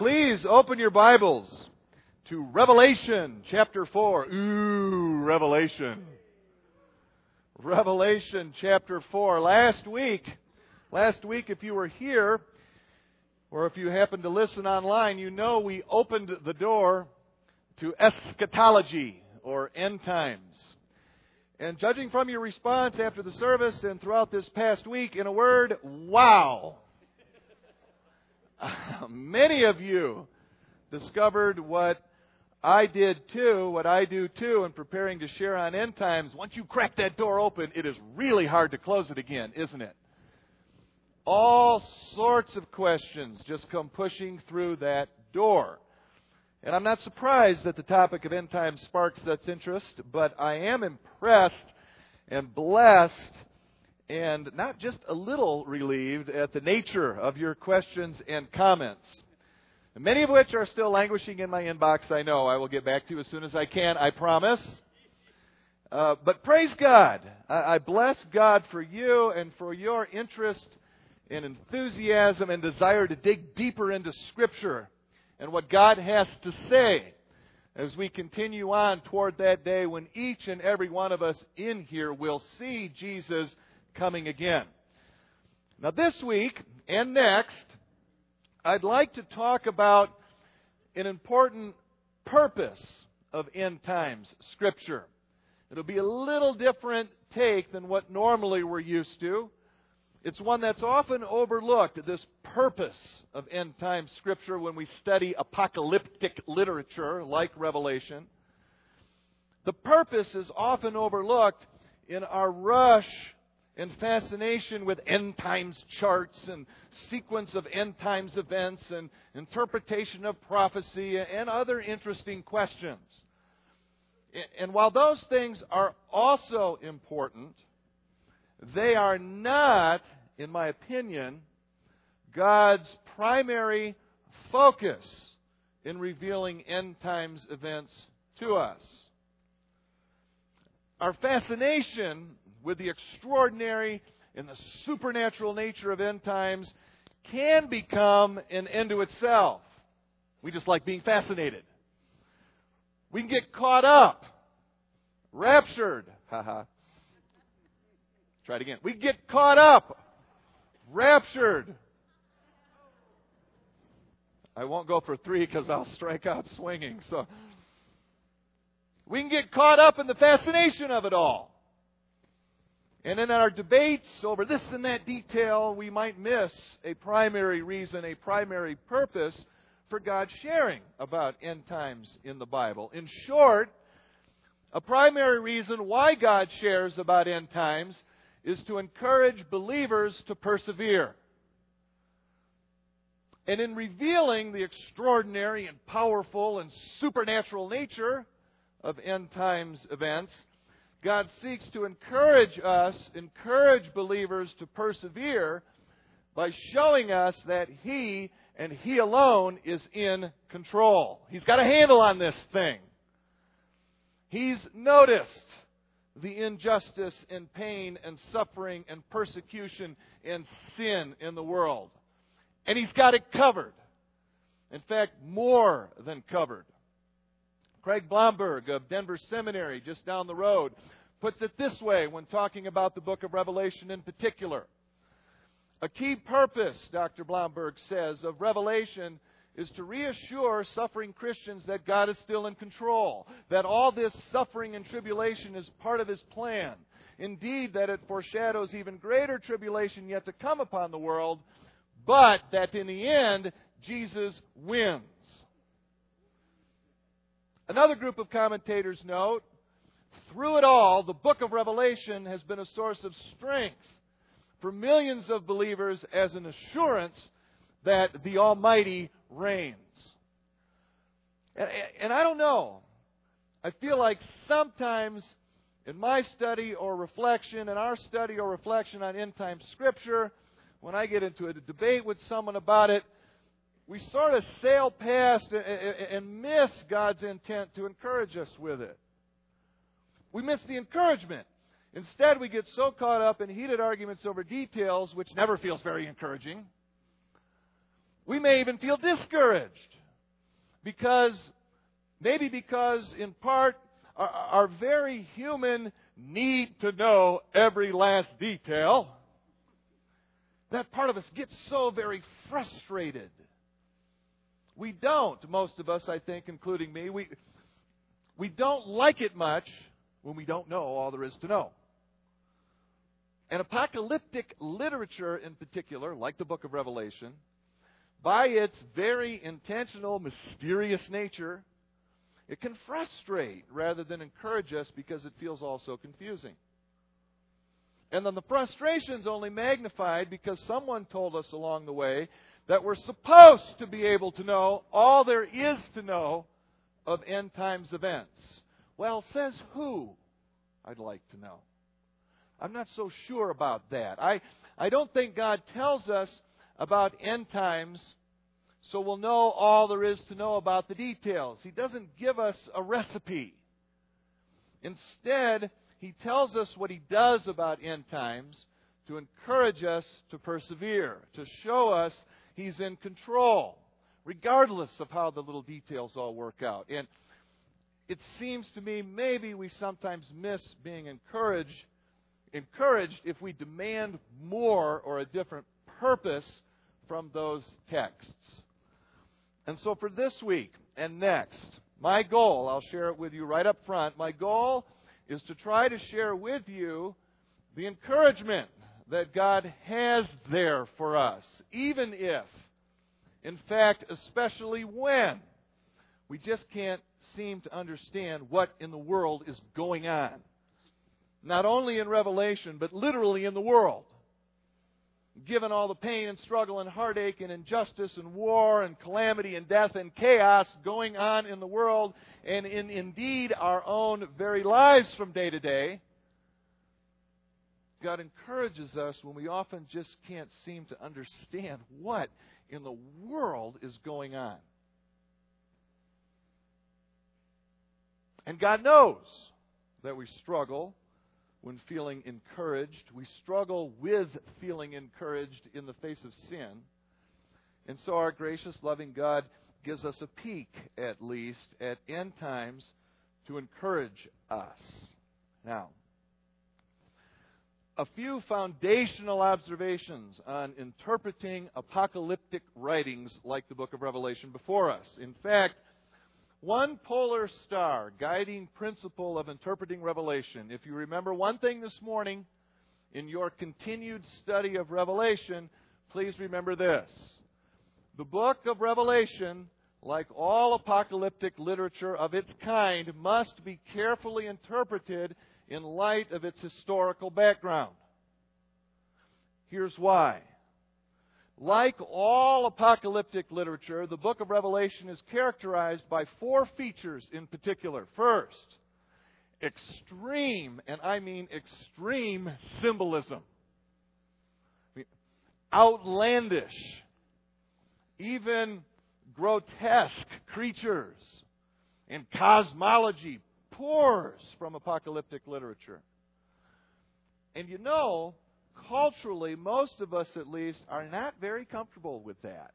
Please open your Bibles to Revelation chapter 4. Ooh, Revelation. Revelation chapter 4. Last week, last week, if you were here, or if you happened to listen online, you know we opened the door to eschatology, or end times. And judging from your response after the service and throughout this past week, in a word, wow. Many of you discovered what I did too, what I do too, in preparing to share on end times. Once you crack that door open, it is really hard to close it again, isn't it? All sorts of questions just come pushing through that door. And I'm not surprised that the topic of end times sparks such interest, but I am impressed and blessed and not just a little relieved at the nature of your questions and comments. Many of which are still languishing in my inbox, I know. I will get back to you as soon as I can, I promise. Uh, but praise God. I, I bless God for you and for your interest and enthusiasm and desire to dig deeper into Scripture and what God has to say as we continue on toward that day when each and every one of us in here will see Jesus coming again. Now, this week and next, I'd like to talk about an important purpose of end times scripture. It'll be a little different take than what normally we're used to. It's one that's often overlooked, this purpose of end time scripture when we study apocalyptic literature like Revelation. The purpose is often overlooked in our rush and fascination with end times charts and sequence of end times events and interpretation of prophecy and other interesting questions. And while those things are also important, they are not, in my opinion, God's primary focus in revealing end times events to us. Our fascination with the extraordinary and the supernatural nature of end times can become an end to itself. We just like being fascinated. We can get caught up, raptured. Haha. Try it again. We get caught up, raptured. I won't go for three because I'll strike out swinging. So we can get caught up in the fascination of it all. And in our debates over this and that detail, we might miss a primary reason, a primary purpose for God sharing about end times in the Bible. In short, a primary reason why God shares about end times is to encourage believers to persevere. And in revealing the extraordinary and powerful and supernatural nature of end times events, God seeks to encourage us, encourage believers to persevere by showing us that He and He alone is in control. He's got a handle on this thing. He's noticed the injustice and pain and suffering and persecution and sin in the world. And He's got it covered. In fact, more than covered. Craig Blomberg of Denver Seminary, just down the road, puts it this way when talking about the book of Revelation in particular. A key purpose, Dr. Blomberg says, of Revelation is to reassure suffering Christians that God is still in control, that all this suffering and tribulation is part of His plan. Indeed, that it foreshadows even greater tribulation yet to come upon the world, but that in the end, Jesus wins. Another group of commentators note through it all, the book of Revelation has been a source of strength for millions of believers as an assurance that the Almighty reigns. And, I don't know. I feel like sometimes in my study or reflection, in our study or reflection on end time scripture, when I get into a debate with someone about it, we sort of sail past and miss God's intent to encourage us with it. We miss the encouragement. Instead, we get so caught up in heated arguments over details, which never feels very encouraging. We may even feel discouraged because, maybe because in part, our, our very human need to know every last detail, that part of us gets so very frustrated. We don't, most of us, I think, including me, we, we don't like it much when we don't know all there is to know. And apocalyptic literature in particular, like the book of Revelation, by its very intentional, mysterious nature, it can frustrate rather than encourage us because it feels all so confusing. And then the frustration's only magnified because someone told us along the way that we're supposed to be able to know all there is to know of end times events. Well, says who? I'd like to know. I'm not so sure about that. I, I don't think God tells us about end times so we'll know all there is to know about the details. He doesn't give us a recipe. Instead, he tells us what he does about end times to encourage us to persevere, to show us he's in control, regardless of how the little details all work out. And it seems to me maybe we sometimes miss being encouraged encouraged if we demand more or a different purpose from those texts. And so for this week and next, my goal, I'll share it with you right up front, my goal is to try to share with you the encouragement that God has there for us, even if, in fact, especially when, we just can't seem to understand what in the world is going on. Not only in Revelation, but literally in the world. Given all the pain and struggle and heartache and injustice and war and calamity and death and chaos going on in the world and in indeed our own very lives from day to day, God encourages us when we often just can't seem to understand what in the world is going on. And God knows that we struggle when feeling encouraged. We struggle with feeling encouraged in the face of sin. And so our gracious, loving God gives us a peek, at least, at end times to encourage us. Now, a few foundational observations on interpreting apocalyptic writings like the book of Revelation before us. In fact, one polar star guiding principle of interpreting Revelation. If you remember one thing this morning in your continued study of Revelation, please remember this. The book of Revelation, like all apocalyptic literature of its kind, must be carefully interpreted in light of its historical background. Here's why. Like all apocalyptic literature, the book of Revelation is characterized by four features in particular. First, extreme, and I mean extreme symbolism. Outlandish, even grotesque creatures and cosmology pours from apocalyptic literature. And you know, culturally, most of us at least, are not very comfortable with that.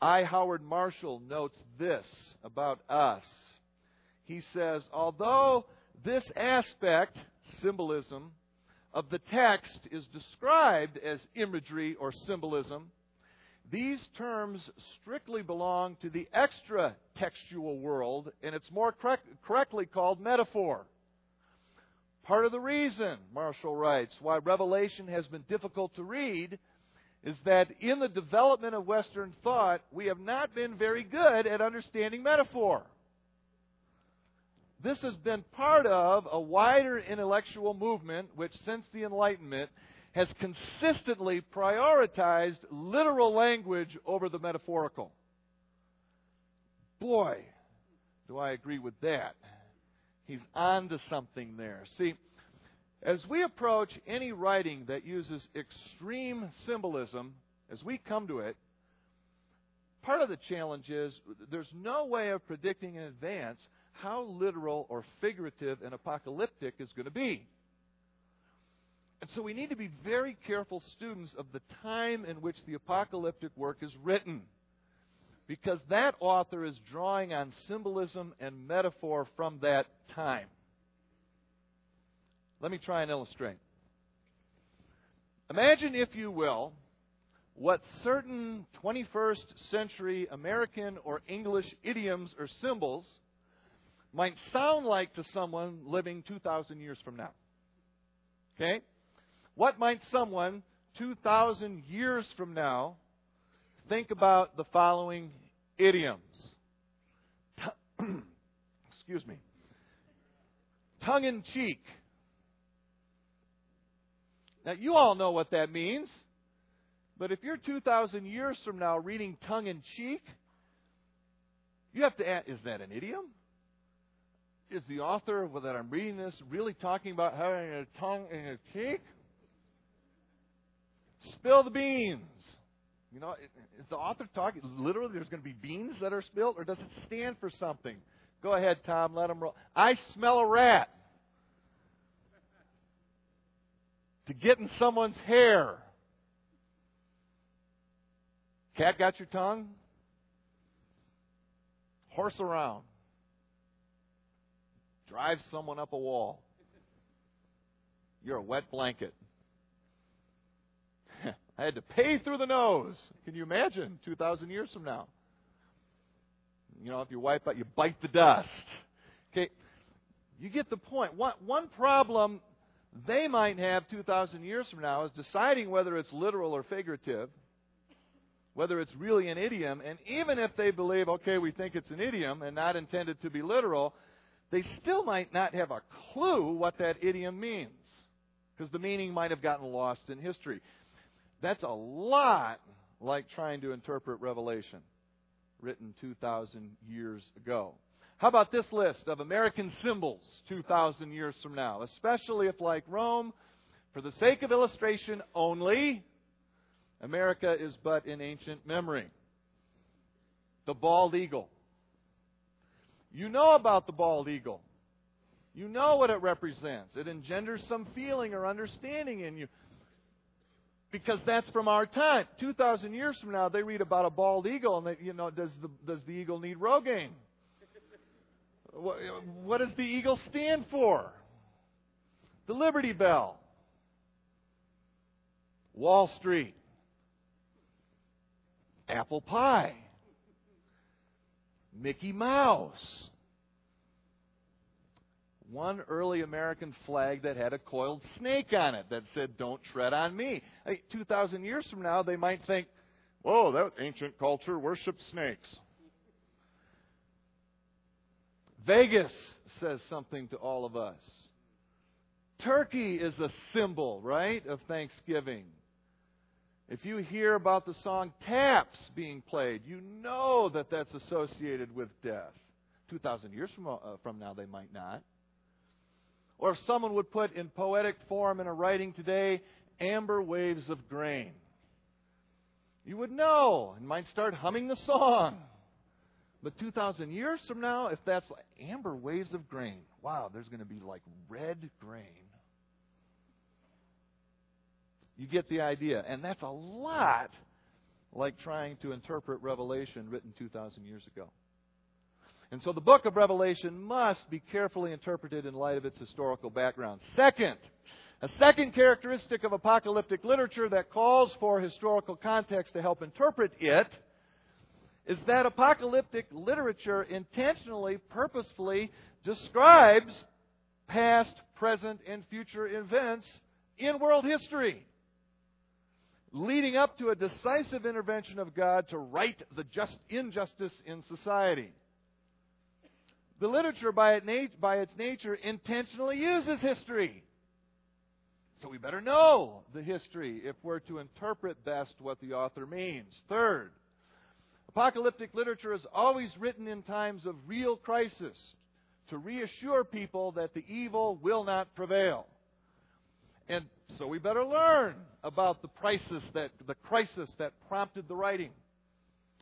I. Howard Marshall notes this about us. He says, although this aspect, symbolism, of the text is described as imagery or symbolism, these terms strictly belong to the extra textual world, and it's more correct, correctly called metaphor. Part of the reason, Marshall writes, why Revelation has been difficult to read is that in the development of Western thought, we have not been very good at understanding metaphor. This has been part of a wider intellectual movement which, since the Enlightenment, has consistently prioritized literal language over the metaphorical. Boy, do I agree with that. He's on to something there. See, as we approach any writing that uses extreme symbolism, as we come to it, part of the challenge is there's no way of predicting in advance how literal or figurative and apocalyptic is going to be. And so we need to be very careful students of the time in which the apocalyptic work is written. Because that author is drawing on symbolism and metaphor from that time. Let me try and illustrate. Imagine, if you will, what certain 21st century American or English idioms or symbols might sound like to someone living 2,000 years from now. Okay? What might someone 2,000 years from now think about the following idioms? Excuse me. Tongue in cheek. Now, you all know what that means. But if you're 2,000 years from now reading tongue in cheek, you have to ask, is that an idiom? Is the author that I'm reading this really talking about having a tongue in a cheek? Spill the beans. You know, is the author talking literally? There's going to be beans that are spilled, or does it stand for something? Go ahead, Tom. Let them roll. I smell a rat. To get in someone's hair. Cat got your tongue? Horse around. Drive someone up a wall. You're a wet blanket. I had to pay through the nose. Can you imagine 2,000 years from now? You know, if you wipe out, you bite the dust. Okay, you get the point. One, one problem they might have 2,000 years from now is deciding whether it's literal or figurative, whether it's really an idiom, and even if they believe, okay, we think it's an idiom and not intended to be literal, they still might not have a clue what that idiom means because the meaning might have gotten lost in history. That's a lot like trying to interpret Revelation, written 2,000 years ago. How about this list of American symbols 2,000 years from now? Especially if, like Rome, for the sake of illustration only, America is but in ancient memory. The bald eagle. You know about the bald eagle. You know what it represents. It engenders some feeling or understanding in you because that's from our time. 2,000 years from now, they read about a bald eagle, and they, you know, does the, does the eagle need Rogaine? What, what does the eagle stand for? The Liberty Bell. Wall Street. Apple pie. Mickey Mouse one early American flag that had a coiled snake on it that said, Don't tread on me. Hey, 2,000 years from now, they might think, Whoa, that ancient culture worshipped snakes. Vegas says something to all of us. Turkey is a symbol, right, of Thanksgiving. If you hear about the song Taps being played, you know that that's associated with death. 2,000 years from, uh, from now, they might not. Or if someone would put in poetic form in a writing today, amber waves of grain, you would know and might start humming the song. But 2,000 years from now, if that's amber waves of grain, wow, there's going to be like red grain. You get the idea. And that's a lot like trying to interpret Revelation written 2,000 years ago. And so the book of Revelation must be carefully interpreted in light of its historical background. Second, a second characteristic of apocalyptic literature that calls for historical context to help interpret it is that apocalyptic literature intentionally, purposefully describes past, present, and future events in world history, leading up to a decisive intervention of God to right the just injustice in society. The literature, by, it by its nature, intentionally uses history. So we better know the history if we're to interpret best what the author means. Third, apocalyptic literature is always written in times of real crisis to reassure people that the evil will not prevail. And so we better learn about the crisis that, the crisis that prompted the writing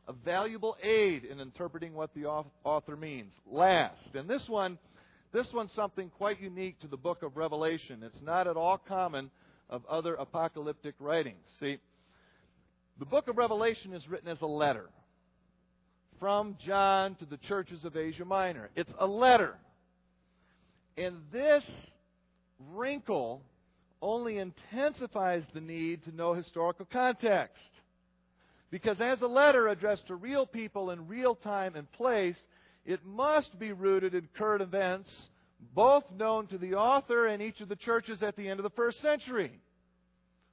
a valuable aid in interpreting what the author means. Last, and this one, this one's something quite unique to the book of Revelation. It's not at all common of other apocalyptic writings. See, the book of Revelation is written as a letter from John to the churches of Asia Minor. It's a letter. And this wrinkle only intensifies the need to know historical context. Because as a letter addressed to real people in real time and place, it must be rooted in current events, both known to the author and each of the churches at the end of the first century,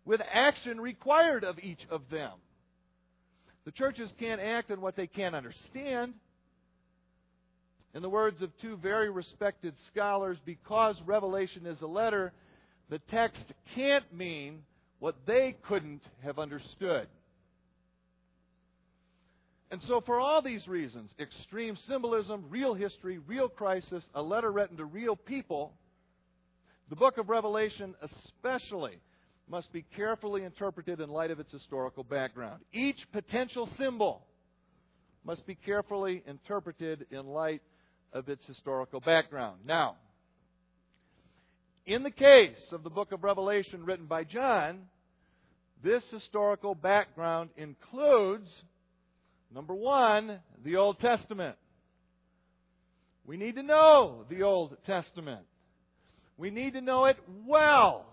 with action required of each of them. The churches can't act on what they can't understand. In the words of two very respected scholars, because Revelation is a letter, the text can't mean what they couldn't have understood. And so, for all these reasons extreme symbolism, real history, real crisis, a letter written to real people the book of Revelation, especially, must be carefully interpreted in light of its historical background. Each potential symbol must be carefully interpreted in light of its historical background. Now, in the case of the book of Revelation written by John, this historical background includes, number one, the Old Testament. We need to know the Old Testament. We need to know it well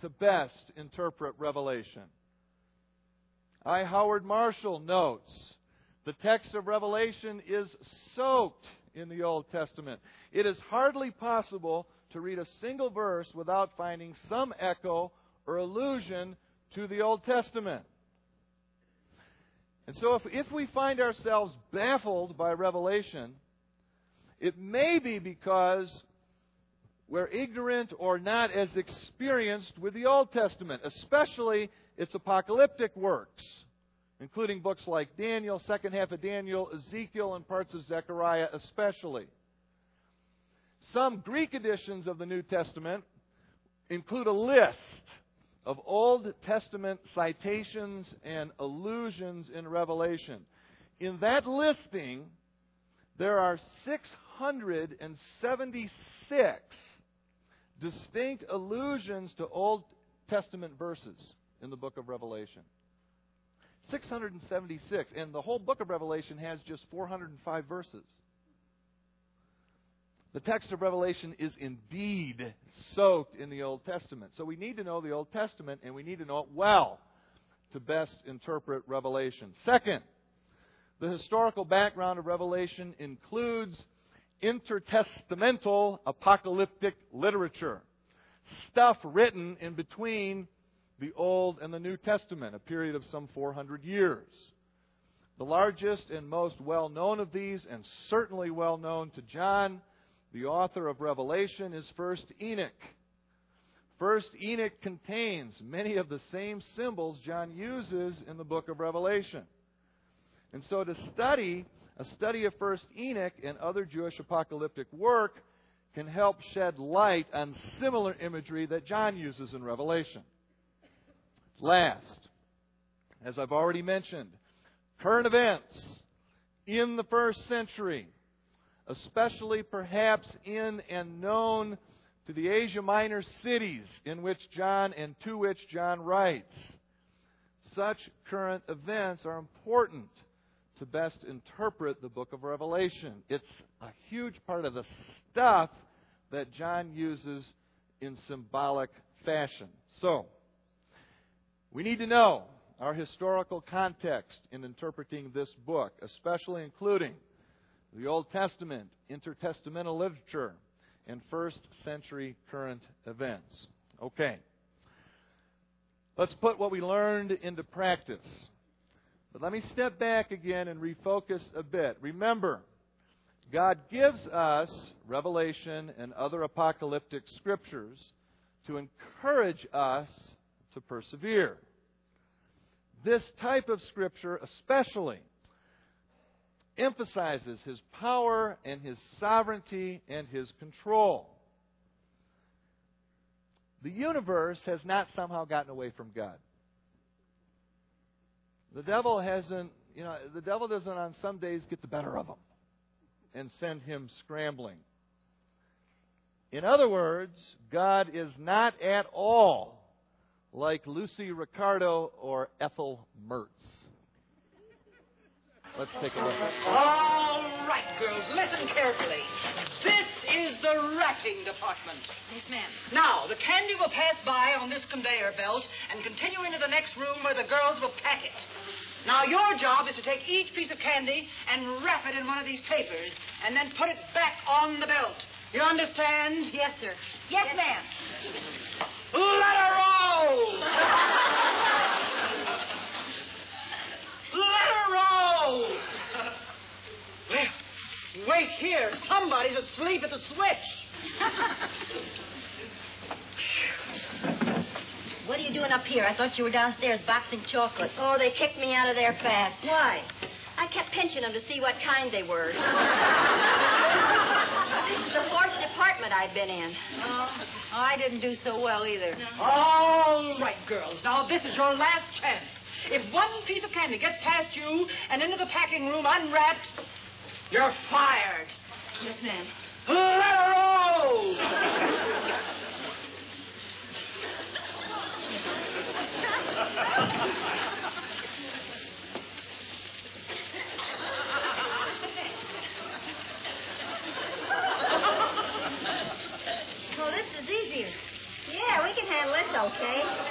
to best interpret Revelation. I. Howard Marshall notes the text of Revelation is soaked in the Old Testament. It is hardly possible to read a single verse without finding some echo or allusion to the Old Testament. And so, if, if we find ourselves baffled by Revelation, it may be because we're ignorant or not as experienced with the Old Testament, especially its apocalyptic works, including books like Daniel, second half of Daniel, Ezekiel, and parts of Zechariah, especially. Some Greek editions of the New Testament include a list of Old Testament citations and allusions in Revelation. In that listing, there are 676 distinct allusions to Old Testament verses in the book of Revelation. 676. And the whole book of Revelation has just 405 verses. The text of Revelation is indeed soaked in the Old Testament. So we need to know the Old Testament and we need to know it well to best interpret Revelation. Second, the historical background of Revelation includes intertestamental apocalyptic literature, stuff written in between the Old and the New Testament, a period of some 400 years. The largest and most well known of these, and certainly well known to John, the author of Revelation is First Enoch. First Enoch contains many of the same symbols John uses in the book of Revelation. And so to study a study of First Enoch and other Jewish apocalyptic work can help shed light on similar imagery that John uses in Revelation. Last, as I've already mentioned, current events in the first century especially perhaps in and known to the Asia Minor cities in which John and to which John writes. Such current events are important to best interpret the book of Revelation. It's a huge part of the stuff that John uses in symbolic fashion. So, we need to know our historical context in interpreting this book, especially including the Old Testament, intertestamental literature, and first century current events. Okay. Let's put what we learned into practice. But let me step back again and refocus a bit. Remember, God gives us Revelation and other apocalyptic scriptures to encourage us to persevere. This type of scripture, especially, emphasizes his power and his sovereignty and his control. The universe has not somehow gotten away from God. The devil hasn't, you know, the devil doesn't on some days get the better of him and send him scrambling. In other words, God is not at all like Lucy Ricardo or Ethel Mertz? Let's take a look. All right, girls, listen carefully. This is the wrapping department. Yes, ma'am. Now, the candy will pass by on this conveyor belt and continue into the next room where the girls will pack it. Now, your job is to take each piece of candy and wrap it in one of these papers and then put it back on the belt. You understand? Yes, sir. Yes, ma'am. Let her roll! Let her roll! Well, wait here. Somebody's asleep at the switch. What are you doing up here? I thought you were downstairs boxing chocolate. Oh, they kicked me out of there fast. Why? I kept pinching them to see what kind they were. this is the fourth department I've been in. Oh, I didn't do so well either. All right, girls. Now, this is your last chance. If one piece of candy gets past you and into the packing room unwrapped, you're fired. Yes, ma'am. Let her roll! Well, this is easier. Yeah, we can handle this okay.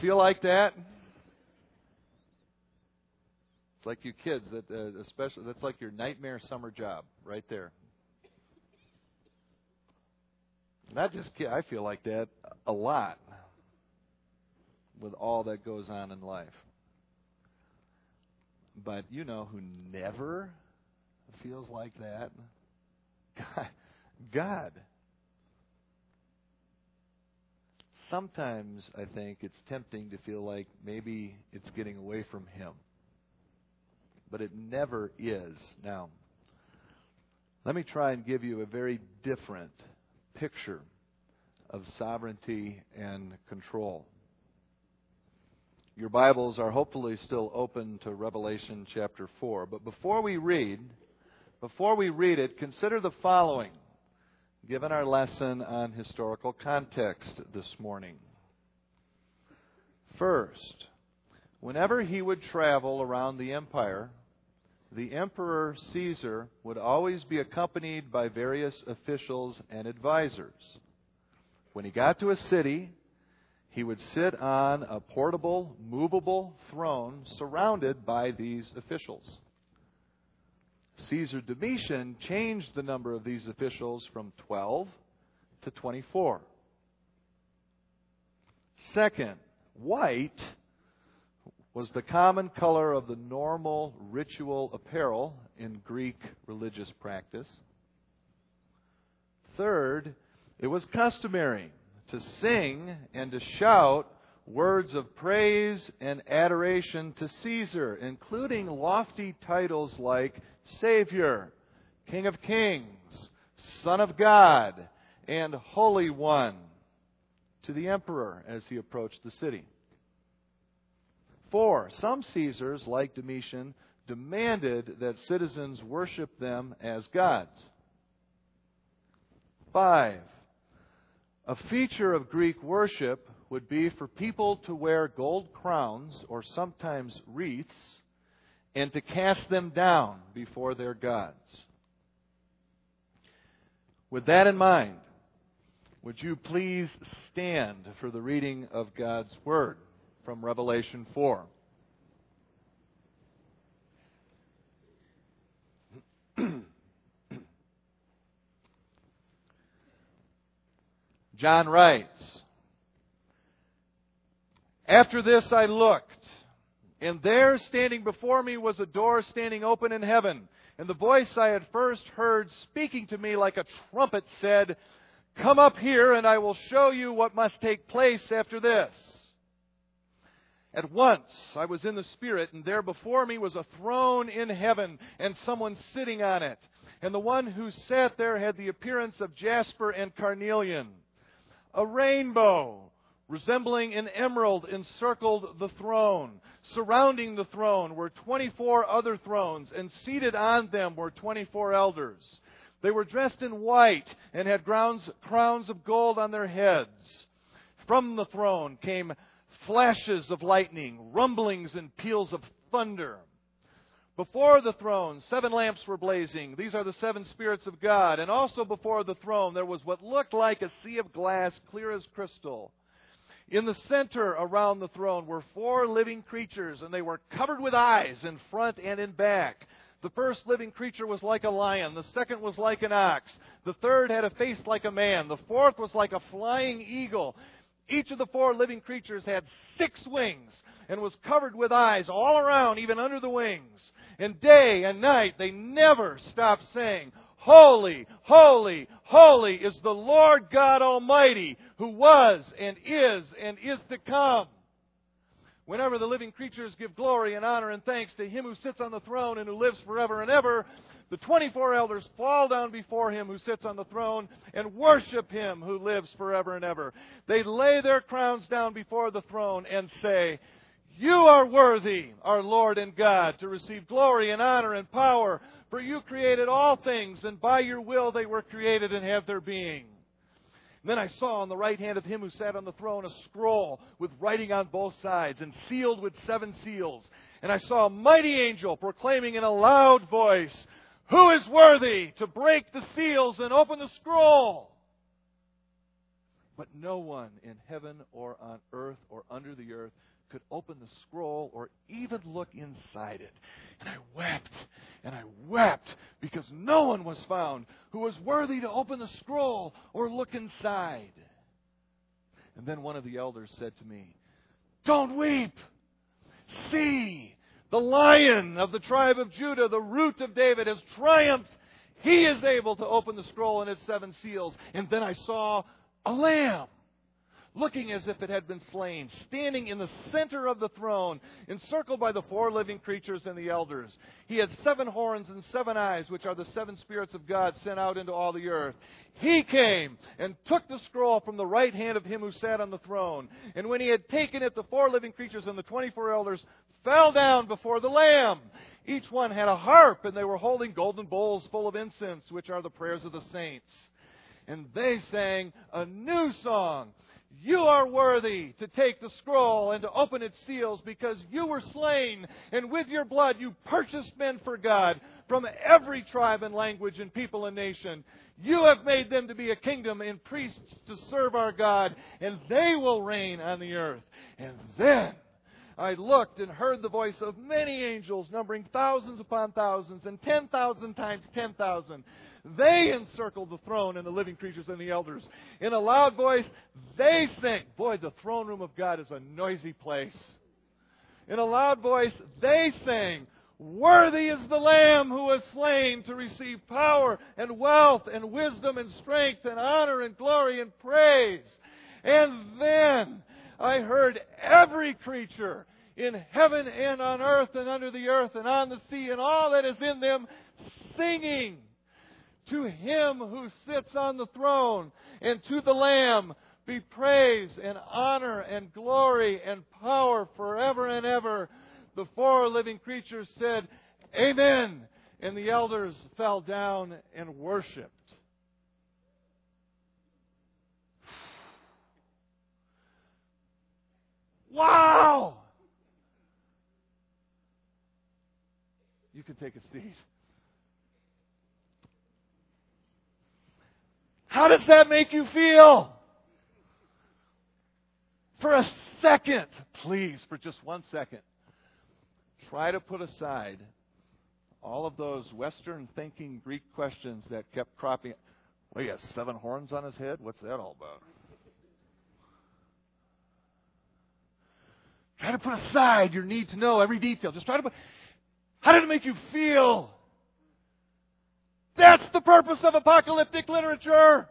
Feel like that? It's like you kids that uh, especially that's like your nightmare summer job right there. Not just kid, I feel like that a lot with all that goes on in life. But you know who never feels like that? God. God. Sometimes I think it's tempting to feel like maybe it's getting away from Him. But it never is. Now, let me try and give you a very different picture of sovereignty and control. Your Bibles are hopefully still open to Revelation chapter 4. But before we read, before we read it, consider the following given our lesson on historical context this morning. First, whenever he would travel around the empire, the Emperor Caesar would always be accompanied by various officials and advisors. When he got to a city, he would sit on a portable, movable throne surrounded by these officials. Caesar Domitian changed the number of these officials from 12 to 24. Second, white was the common color of the normal ritual apparel in Greek religious practice. Third, it was customary to sing and to shout words of praise and adoration to Caesar, including lofty titles like Savior, King of Kings, Son of God, and Holy One to the emperor as he approached the city. Four, some Caesars, like Domitian, demanded that citizens worship them as gods. Five, a feature of Greek worship would be for people to wear gold crowns or sometimes wreaths and to cast them down before their gods. With that in mind, would you please stand for the reading of God's Word from Revelation 4? John writes, After this I looked, and there standing before me was a door standing open in heaven. And the voice I had first heard speaking to me like a trumpet said, Come up here, and I will show you what must take place after this. At once I was in the Spirit, and there before me was a throne in heaven, and someone sitting on it. And the one who sat there had the appearance of jasper and carnelian. A rainbow, resembling an emerald, encircled the throne. Surrounding the throne were 24 other thrones, and seated on them were 24 elders. They were dressed in white and had crowns, crowns of gold on their heads. From the throne came flashes of lightning, rumblings and peals of thunder. Before the throne, seven lamps were blazing. These are the seven spirits of God. And also before the throne, there was what looked like a sea of glass, clear as crystal. In the center around the throne were four living creatures, and they were covered with eyes in front and in back. The first living creature was like a lion. The second was like an ox. The third had a face like a man. The fourth was like a flying eagle. Each of the four living creatures had six wings and was covered with eyes all around, even under the wings. And day and night they never stopped saying, Holy, holy, holy is the Lord God Almighty, who was and is and is to come. Whenever the living creatures give glory and honor and thanks to Him who sits on the throne and who lives forever and ever, the 24 elders fall down before Him who sits on the throne and worship Him who lives forever and ever. They lay their crowns down before the throne and say, you are worthy, our Lord and God, to receive glory and honor and power, for you created all things, and by your will they were created and have their being. Then I saw on the right hand of him who sat on the throne a scroll with writing on both sides and sealed with seven seals. And I saw a mighty angel proclaiming in a loud voice, Who is worthy to break the seals and open the scroll? But no one in heaven or on earth or under the earth could open the scroll or even look inside it. And I wept and I wept because no one was found who was worthy to open the scroll or look inside. And then one of the elders said to me, Don't weep. See, the lion of the tribe of Judah, the root of David, has triumphed. He is able to open the scroll and its seven seals. And then I saw a lamb looking as if it had been slain, standing in the center of the throne, encircled by the four living creatures and the elders. He had seven horns and seven eyes, which are the seven spirits of God sent out into all the earth. He came and took the scroll from the right hand of him who sat on the throne. And when he had taken it, the four living creatures and the twenty-four elders fell down before the Lamb. Each one had a harp, and they were holding golden bowls full of incense, which are the prayers of the saints. And they sang a new song you are worthy to take the scroll and to open its seals because you were slain, and with your blood you purchased men for God from every tribe and language and people and nation. You have made them to be a kingdom and priests to serve our God, and they will reign on the earth. And then I looked and heard the voice of many angels, numbering thousands upon thousands and ten thousand times ten thousand they encircle the throne and the living creatures and the elders. In a loud voice, they sing. Boy, the throne room of God is a noisy place. In a loud voice, they sing. Worthy is the Lamb who was slain to receive power and wealth and wisdom and strength and honor and glory and praise. And then I heard every creature in heaven and on earth and under the earth and on the sea and all that is in them, singing to him who sits on the throne and to the Lamb be praise and honor and glory and power forever and ever. The four living creatures said, Amen. And the elders fell down and worshiped. Wow! You can take a seat. How does that make you feel? For a second, please, for just one second, try to put aside all of those Western thinking Greek questions that kept cropping up. Well, he has seven horns on his head? What's that all about? Try to put aside your need to know every detail. Just try to put. How did it make you feel? That's the purpose of apocalyptic literature.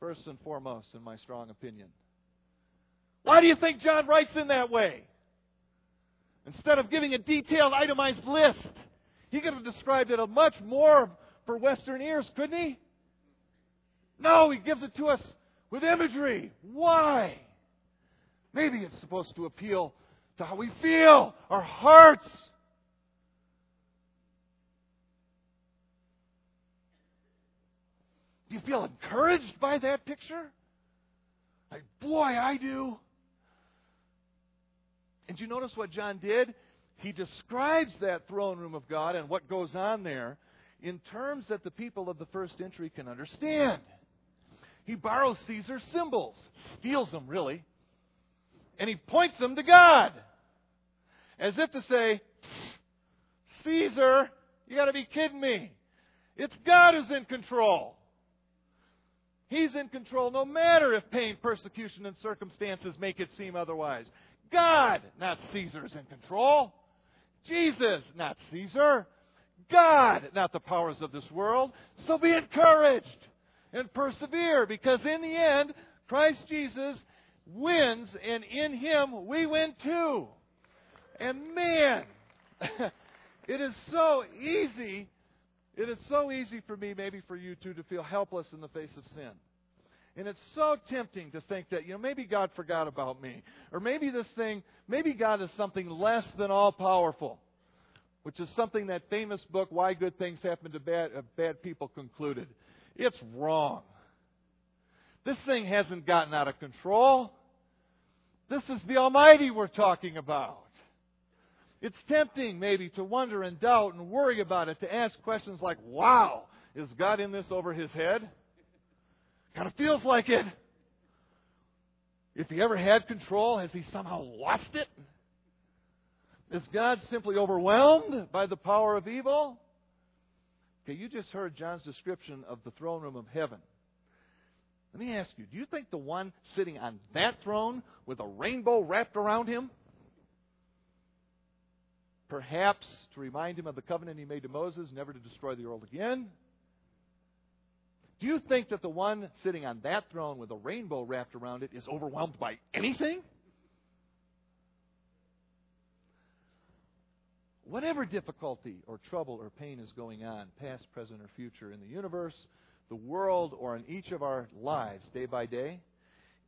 First and foremost, in my strong opinion. Why do you think John writes in that way? Instead of giving a detailed, itemized list, he could have described it much more for Western ears, couldn't he? No, he gives it to us with imagery. Why? Maybe it's supposed to appeal to how we feel, our hearts. Do you feel encouraged by that picture? Like, boy, I do. And you notice what John did? He describes that throne room of God and what goes on there in terms that the people of the first century can understand. He borrows Caesar's symbols, steals them really, and he points them to God. As if to say, Caesar, you got to be kidding me. It's God who's in control. He's in control no matter if pain, persecution, and circumstances make it seem otherwise. God, not Caesar, is in control. Jesus, not Caesar. God, not the powers of this world. So be encouraged and persevere because in the end, Christ Jesus wins and in Him we win too. And man, it is so easy. It is so easy for me, maybe for you too, to feel helpless in the face of sin. And it's so tempting to think that, you know, maybe God forgot about me. Or maybe this thing, maybe God is something less than all powerful. Which is something that famous book, Why Good Things Happen to Bad, uh, Bad People, concluded. It's wrong. This thing hasn't gotten out of control. This is the Almighty we're talking about. It's tempting, maybe, to wonder and doubt and worry about it, to ask questions like, wow, is God in this over his head? Kind of feels like it. If he ever had control, has he somehow lost it? Is God simply overwhelmed by the power of evil? Okay, you just heard John's description of the throne room of heaven. Let me ask you do you think the one sitting on that throne with a rainbow wrapped around him, perhaps to remind him of the covenant he made to Moses never to destroy the world again, do you think that the one sitting on that throne with a rainbow wrapped around it is overwhelmed by anything? Whatever difficulty or trouble or pain is going on, past, present, or future, in the universe, the world, or in each of our lives day by day,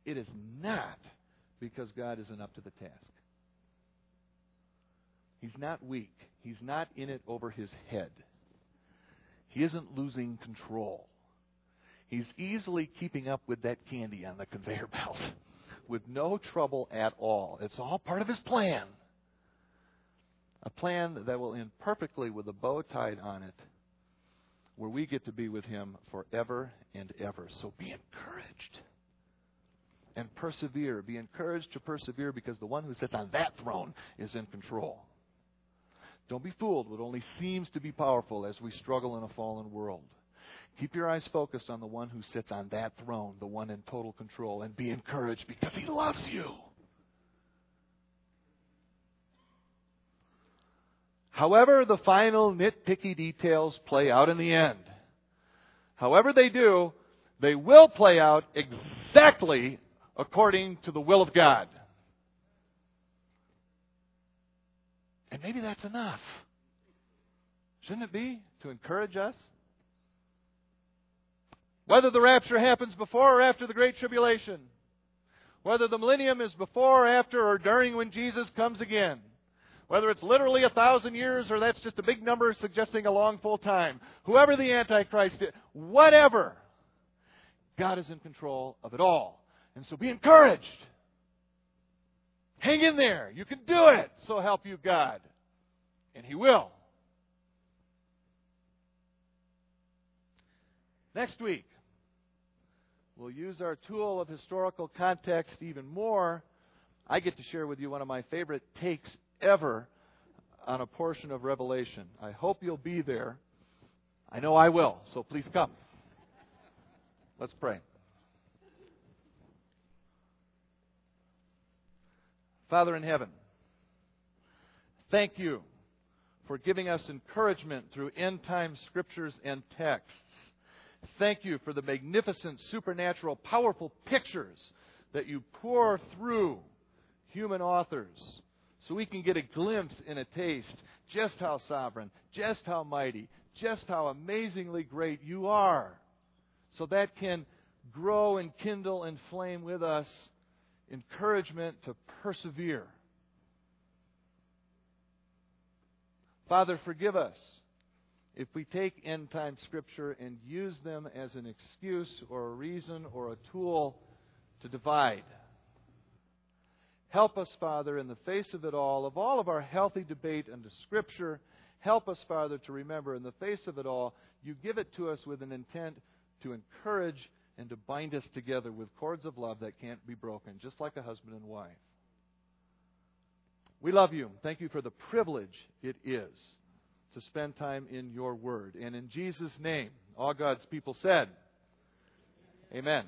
it is not because God isn't up to the task. He's not weak. He's not in it over his head. He isn't losing control. He's easily keeping up with that candy on the conveyor belt with no trouble at all. It's all part of his plan. A plan that will end perfectly with a bow tied on it, where we get to be with him forever and ever. So be encouraged and persevere. Be encouraged to persevere because the one who sits on that throne is in control. Don't be fooled what only seems to be powerful as we struggle in a fallen world. Keep your eyes focused on the one who sits on that throne, the one in total control, and be encouraged because he loves you. However, the final nitpicky details play out in the end. However, they do, they will play out exactly according to the will of God. And maybe that's enough. Shouldn't it be to encourage us? Whether the rapture happens before or after the Great Tribulation, whether the millennium is before or after or during when Jesus comes again, whether it's literally a thousand years or that's just a big number suggesting a long full time, whoever the Antichrist is, whatever, God is in control of it all. And so be encouraged. Hang in there. You can do it. So help you God. And He will. Next week, we'll use our tool of historical context even more. I get to share with you one of my favorite takes ever on a portion of Revelation. I hope you'll be there. I know I will, so please come. Let's pray. Father in heaven, thank you for giving us encouragement through end time scriptures and texts. Thank you for the magnificent, supernatural, powerful pictures that you pour through human authors so we can get a glimpse and a taste just how sovereign, just how mighty, just how amazingly great you are. So that can grow and kindle and flame with us encouragement to persevere. Father, forgive us if we take end time scripture and use them as an excuse or a reason or a tool to divide. Help us, Father, in the face of it all, of all of our healthy debate under Scripture, help us, Father, to remember in the face of it all, you give it to us with an intent to encourage and to bind us together with cords of love that can't be broken, just like a husband and wife. We love you. Thank you for the privilege it is to spend time in your word. And in Jesus' name, all God's people said, Amen.